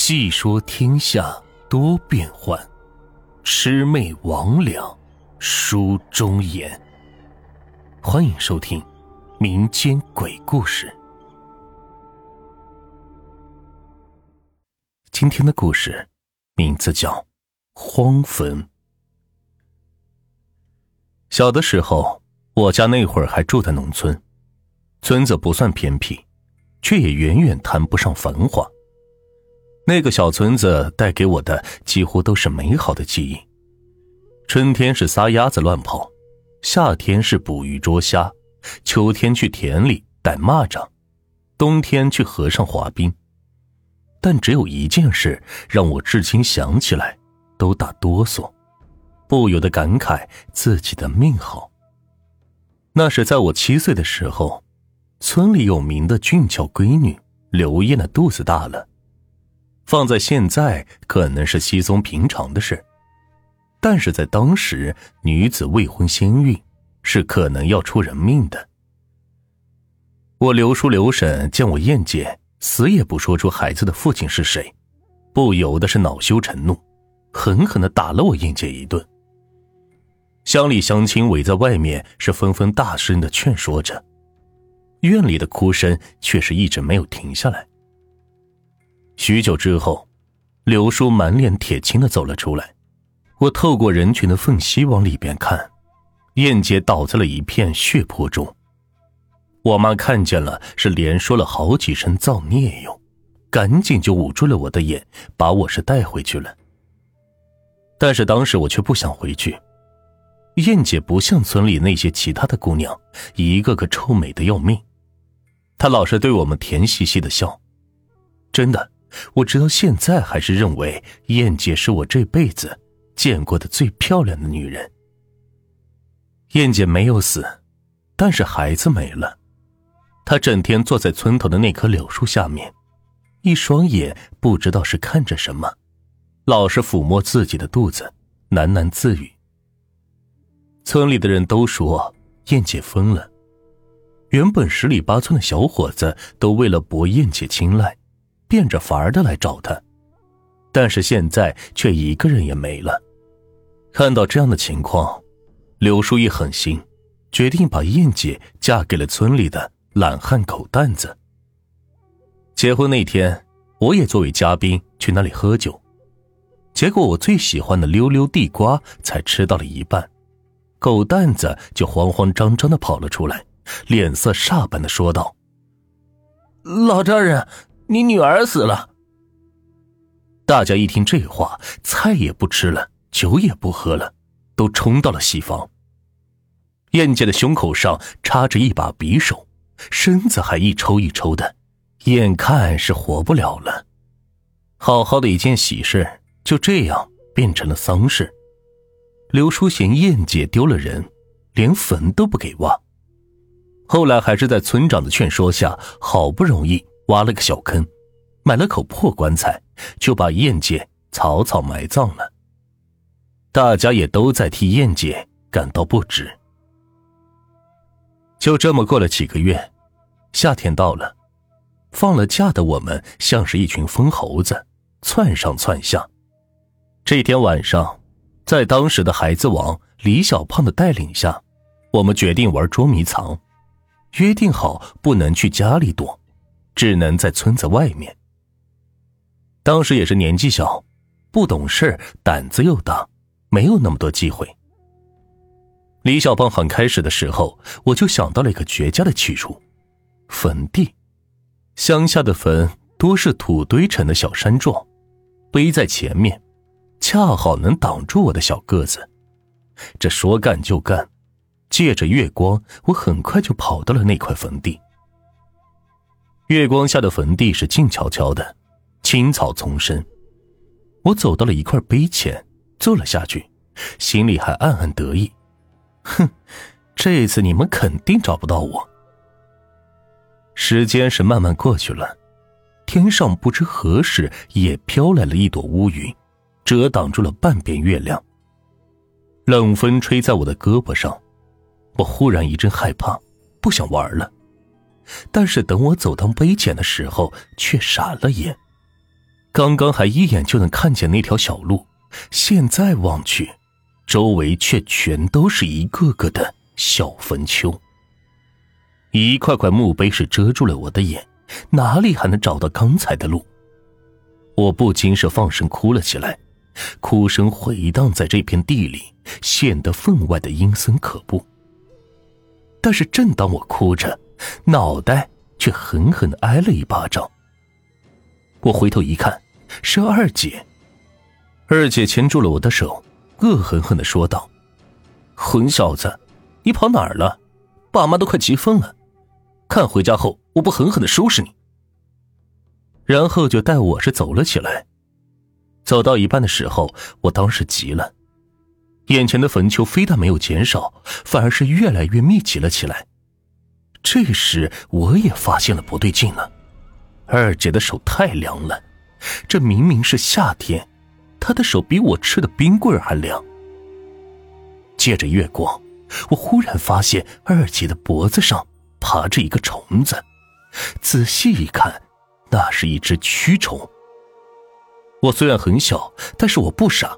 细说天下多变幻，魑魅魍魉书中言。欢迎收听民间鬼故事。今天的故事名字叫《荒坟》。小的时候，我家那会儿还住在农村，村子不算偏僻，却也远远谈不上繁华。那个小村子带给我的几乎都是美好的记忆。春天是撒鸭子乱跑，夏天是捕鱼捉虾，秋天去田里逮蚂蚱，冬天去河上滑冰。但只有一件事让我至今想起来都打哆嗦，不由得感慨自己的命好。那是在我七岁的时候，村里有名的俊俏闺女刘艳的肚子大了。放在现在可能是稀松平常的事，但是在当时，女子未婚先孕是可能要出人命的。我刘叔刘婶见我燕姐死也不说出孩子的父亲是谁，不由得是恼羞成怒，狠狠的打了我燕姐一顿。乡里乡亲围在外面是纷纷大声的劝说着，院里的哭声却是一直没有停下来。许久之后，刘叔满脸铁青的走了出来。我透过人群的缝隙往里边看，燕姐倒在了一片血泊中。我妈看见了，是连说了好几声造孽哟，赶紧就捂住了我的眼，把我是带回去了。但是当时我却不想回去。燕姐不像村里那些其他的姑娘，一个个臭美的要命，她老是对我们甜兮兮的笑，真的。我直到现在还是认为燕姐是我这辈子见过的最漂亮的女人。燕姐没有死，但是孩子没了。她整天坐在村头的那棵柳树下面，一双眼不知道是看着什么，老是抚摸自己的肚子，喃喃自语。村里的人都说燕姐疯了。原本十里八村的小伙子都为了博燕姐青睐。变着法儿的来找他，但是现在却一个人也没了。看到这样的情况，柳叔一狠心，决定把燕姐嫁给了村里的懒汉狗蛋子。结婚那天，我也作为嘉宾去那里喝酒，结果我最喜欢的溜溜地瓜才吃到了一半，狗蛋子就慌慌张张的跑了出来，脸色煞般的说道：“老丈人。”你女儿死了。大家一听这话，菜也不吃了，酒也不喝了，都冲到了西房。燕姐的胸口上插着一把匕首，身子还一抽一抽的，眼看是活不了了。好好的一件喜事，就这样变成了丧事。刘叔嫌燕姐丢了人，连坟都不给挖。后来还是在村长的劝说下，好不容易。挖了个小坑，买了口破棺材，就把燕姐草草埋葬了。大家也都在替燕姐感到不值。就这么过了几个月，夏天到了，放了假的我们像是一群疯猴子，窜上窜下。这天晚上，在当时的孩子王李小胖的带领下，我们决定玩捉迷藏，约定好不能去家里躲。只能在村子外面。当时也是年纪小，不懂事，胆子又大，没有那么多机会。李小胖喊开始的时候，我就想到了一个绝佳的去处——坟地。乡下的坟多是土堆成的小山状，背在前面，恰好能挡住我的小个子。这说干就干，借着月光，我很快就跑到了那块坟地。月光下的坟地是静悄悄的，青草丛生。我走到了一块碑前，坐了下去，心里还暗暗得意：“哼，这一次你们肯定找不到我。”时间是慢慢过去了，天上不知何时也飘来了一朵乌云，遮挡住了半边月亮。冷风吹在我的胳膊上，我忽然一阵害怕，不想玩了。但是等我走到碑前的时候，却傻了眼。刚刚还一眼就能看见那条小路，现在望去，周围却全都是一个个的小坟丘。一块块墓碑是遮住了我的眼，哪里还能找到刚才的路？我不禁是放声哭了起来，哭声回荡在这片地里，显得分外的阴森可怖。但是正当我哭着，脑袋却狠狠的挨了一巴掌。我回头一看，是二姐。二姐牵住了我的手，恶狠狠的说道：“混小子，你跑哪儿了？爸妈都快急疯了。”看回家后，我不狠狠的收拾你。然后就带我是走了起来。走到一半的时候，我当时急了，眼前的坟丘非但没有减少，反而是越来越密集了起来。这时我也发现了不对劲了，二姐的手太凉了，这明明是夏天，她的手比我吃的冰棍还凉。借着月光，我忽然发现二姐的脖子上。爬着一个虫子，仔细一看，那是一只蛆虫。我虽然很小，但是我不傻，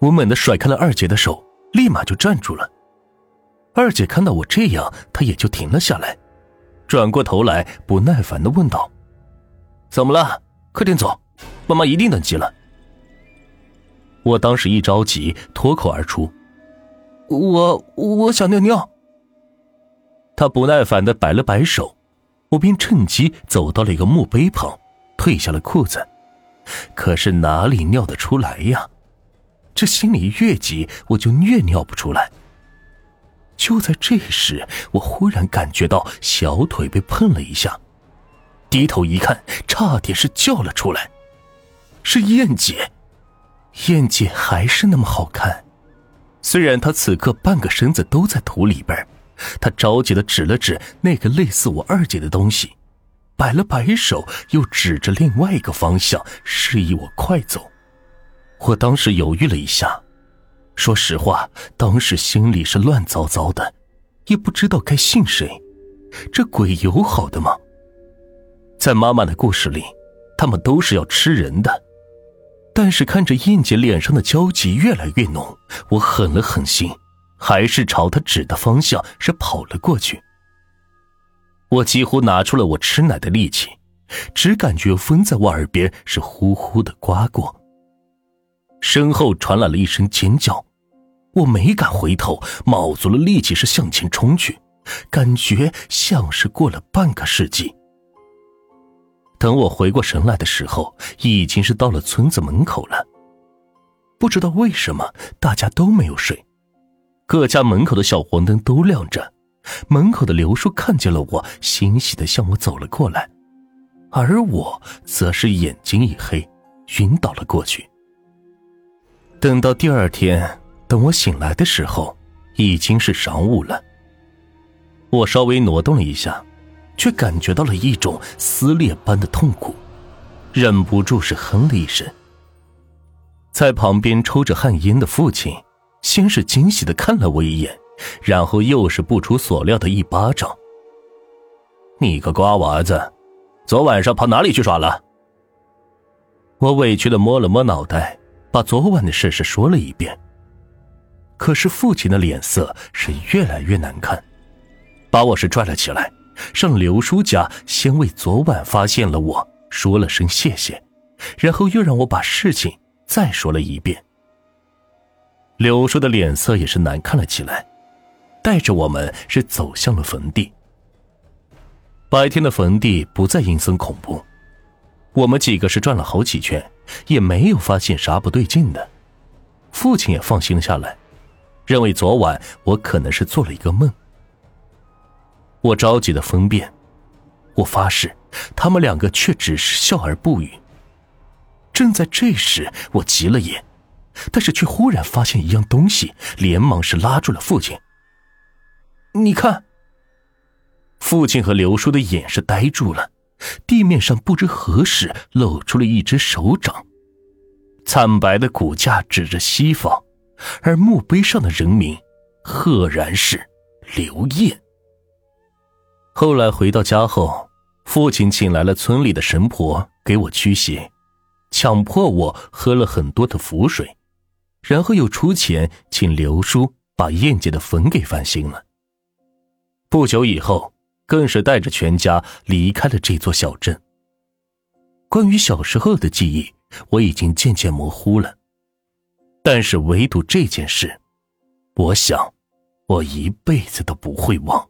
我猛地甩开了二姐的手，立马就站住了。二姐看到我这样，她也就停了下来，转过头来，不耐烦的问道：“怎么了？快点走，妈妈一定等急了。”我当时一着急，脱口而出：“我我想尿尿。”他不耐烦的摆了摆手，我便趁机走到了一个墓碑旁，褪下了裤子。可是哪里尿得出来呀？这心里越急，我就越尿不出来。就在这时，我忽然感觉到小腿被碰了一下，低头一看，差点是叫了出来。是燕姐，燕姐还是那么好看，虽然她此刻半个身子都在土里边。他着急的指了指那个类似我二姐的东西，摆了摆手，又指着另外一个方向，示意我快走。我当时犹豫了一下，说实话，当时心里是乱糟糟的，也不知道该信谁。这鬼有好的吗？在妈妈的故事里，他们都是要吃人的。但是看着燕姐脸上的焦急越来越浓，我狠了狠心。还是朝他指的方向是跑了过去。我几乎拿出了我吃奶的力气，只感觉风在我耳边是呼呼的刮过。身后传来了一声尖叫，我没敢回头，卯足了力气是向前冲去，感觉像是过了半个世纪。等我回过神来的时候，已经是到了村子门口了。不知道为什么，大家都没有睡。各家门口的小黄灯都亮着，门口的刘叔看见了我，欣喜的向我走了过来，而我则是眼睛一黑，晕倒了过去。等到第二天，等我醒来的时候，已经是晌午了。我稍微挪动了一下，却感觉到了一种撕裂般的痛苦，忍不住是哼了一声。在旁边抽着旱烟的父亲。先是惊喜的看了我一眼，然后又是不出所料的一巴掌。你个瓜娃子，昨晚上跑哪里去耍了？我委屈的摸了摸脑袋，把昨晚的事是说了一遍。可是父亲的脸色是越来越难看，把我是拽了起来，上刘叔家，先为昨晚发现了我说了声谢谢，然后又让我把事情再说了一遍。柳叔的脸色也是难看了起来，带着我们是走向了坟地。白天的坟地不再阴森恐怖，我们几个是转了好几圈，也没有发现啥不对劲的。父亲也放心了下来，认为昨晚我可能是做了一个梦。我着急的分辨，我发誓，他们两个却只是笑而不语。正在这时，我急了眼。但是却忽然发现一样东西，连忙是拉住了父亲。你看，父亲和刘叔的眼是呆住了，地面上不知何时露出了一只手掌，惨白的骨架指着西方，而墓碑上的人名赫然是刘烨。后来回到家后，父亲请来了村里的神婆给我驱邪，强迫我喝了很多的符水，然后又出钱请刘叔把燕姐的坟给翻新了。不久以后，更是带着全家离开了这座小镇。关于小时候的记忆，我已经渐渐模糊了，但是唯独这件事，我想，我一辈子都不会忘。